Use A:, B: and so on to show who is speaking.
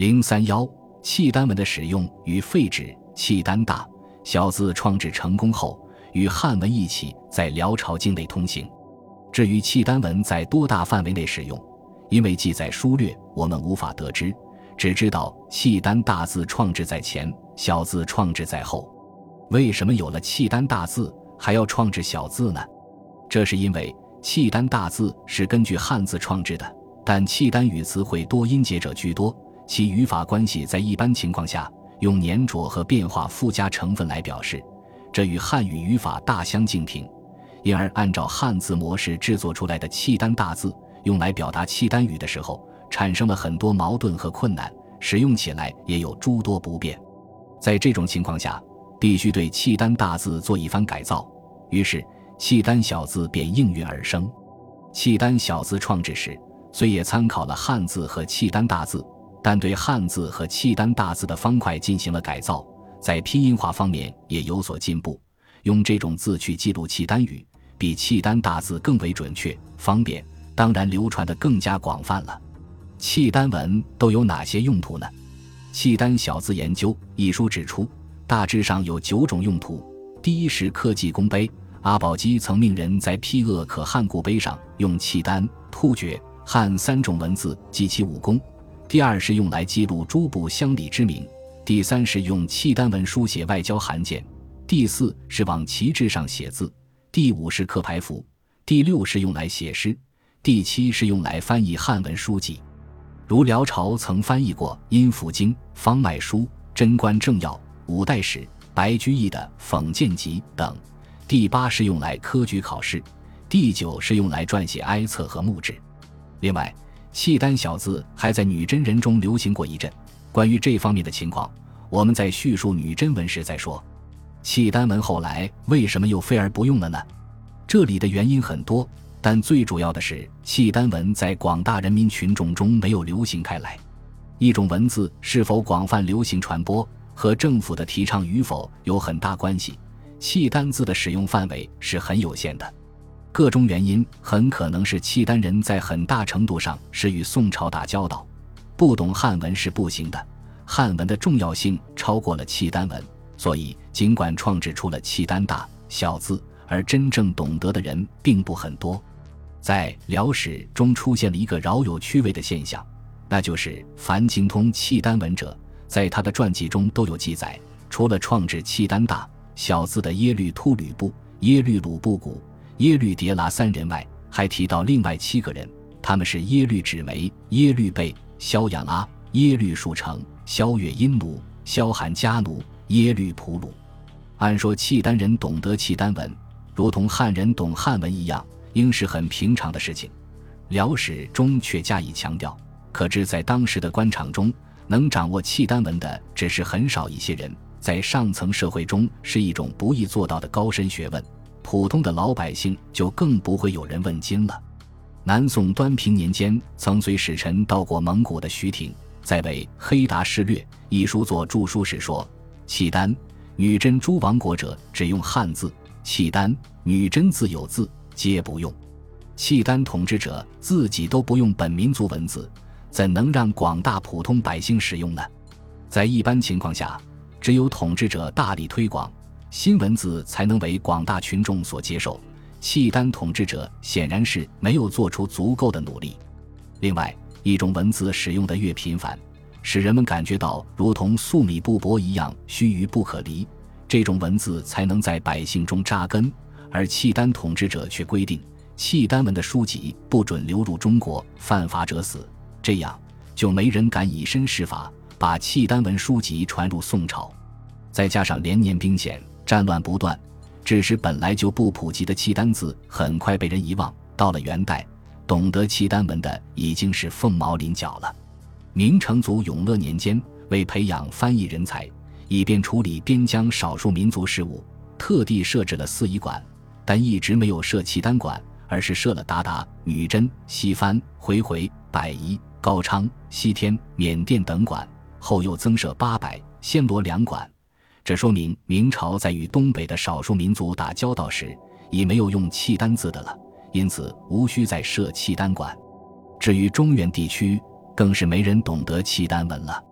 A: 零三幺契丹文的使用与废止契丹大小字创制成功后，与汉文一起在辽朝境内通行。至于契丹文在多大范围内使用，因为记载疏略，我们无法得知。只知道契丹大字创制在前，小字创制在后。为什么有了契丹大字还要创制小字呢？这是因为契丹大字是根据汉字创制的，但契丹语词汇多音节者居多，其语法关系在一般情况下用粘着和变化附加成分来表示，这与汉语语法大相径庭，因而按照汉字模式制作出来的契丹大字用来表达契丹语的时候。产生了很多矛盾和困难，使用起来也有诸多不便。在这种情况下，必须对契丹大字做一番改造，于是契丹小字便应运而生。契丹小字创制时，虽也参考了汉字和契丹大字，但对汉字和契丹大字的方块进行了改造，在拼音化方面也有所进步。用这种字去记录契丹语，比契丹大字更为准确、方便，当然流传的更加广泛了。契丹文都有哪些用途呢？《契丹小字研究》一书指出，大致上有九种用途。第一是刻记功碑，阿保机曾命人在批恶可汗故碑上用契丹、突厥、汉三种文字记其武功。第二是用来记录诸部乡里之名。第三是用契丹文书写外交函件。第四是往旗帜上写字。第五是刻牌符。第六是用来写诗。第七是用来翻译汉文书籍。如辽朝曾翻译过《阴符经》《方脉书》《贞观政要》《五代史》白居易的《讽谏集》等。第八是用来科举考试，第九是用来撰写哀册和墓志。另外，契丹小字还在女真人中流行过一阵。关于这方面的情况，我们在叙述女真文时再说。契丹文后来为什么又废而不用了呢？这里的原因很多。但最主要的是，契丹文在广大人民群众中没有流行开来。一种文字是否广泛流行传播，和政府的提倡与否有很大关系。契丹字的使用范围是很有限的，各种原因很可能是契丹人在很大程度上是与宋朝打交道，不懂汉文是不行的。汉文的重要性超过了契丹文，所以尽管创制出了契丹大小字，而真正懂得的人并不很多。在辽史中出现了一个饶有趣味的现象，那就是凡精通契丹文者，在他的传记中都有记载。除了创制契丹大小字的耶律突吕布、耶律鲁布古、耶律迭剌三人外，还提到另外七个人，他们是耶律纸梅、耶律倍、萧阳阿、耶律树成、萧月阴奴、萧寒家奴、耶律普鲁。按说契丹人懂得契丹文，如同汉人懂汉文一样。应是很平常的事情，辽史中却加以强调，可知在当时的官场中，能掌握契丹文的只是很少一些人，在上层社会中是一种不易做到的高深学问，普通的老百姓就更不会有人问津了。南宋端平年间，曾随使臣到过蒙古的徐廷，在为《黑达事略》一书作著书时说：“契丹、女真诸王国者，只用汉字；契丹、女真自有字。”皆不用，契丹统治者自己都不用本民族文字，怎能让广大普通百姓使用呢？在一般情况下，只有统治者大力推广新文字，才能为广大群众所接受。契丹统治者显然是没有做出足够的努力。另外，一种文字使用的越频繁，使人们感觉到如同粟米布帛一样须臾不可离，这种文字才能在百姓中扎根。而契丹统治者却规定，契丹文的书籍不准流入中国，犯法者死。这样就没人敢以身试法，把契丹文书籍传入宋朝。再加上连年兵险，战乱不断，致使本来就不普及的契丹字很快被人遗忘。到了元代，懂得契丹文的已经是凤毛麟角了。明成祖永乐年间，为培养翻译人才，以便处理边疆少数民族事务，特地设置了四夷馆。但一直没有设契丹馆，而是设了鞑靼、女真、西番、回回、百夷、高昌、西天、缅甸等馆，后又增设八百、暹罗两馆。这说明明朝在与东北的少数民族打交道时，已没有用契丹字的了，因此无需再设契丹馆。至于中原地区，更是没人懂得契丹文了。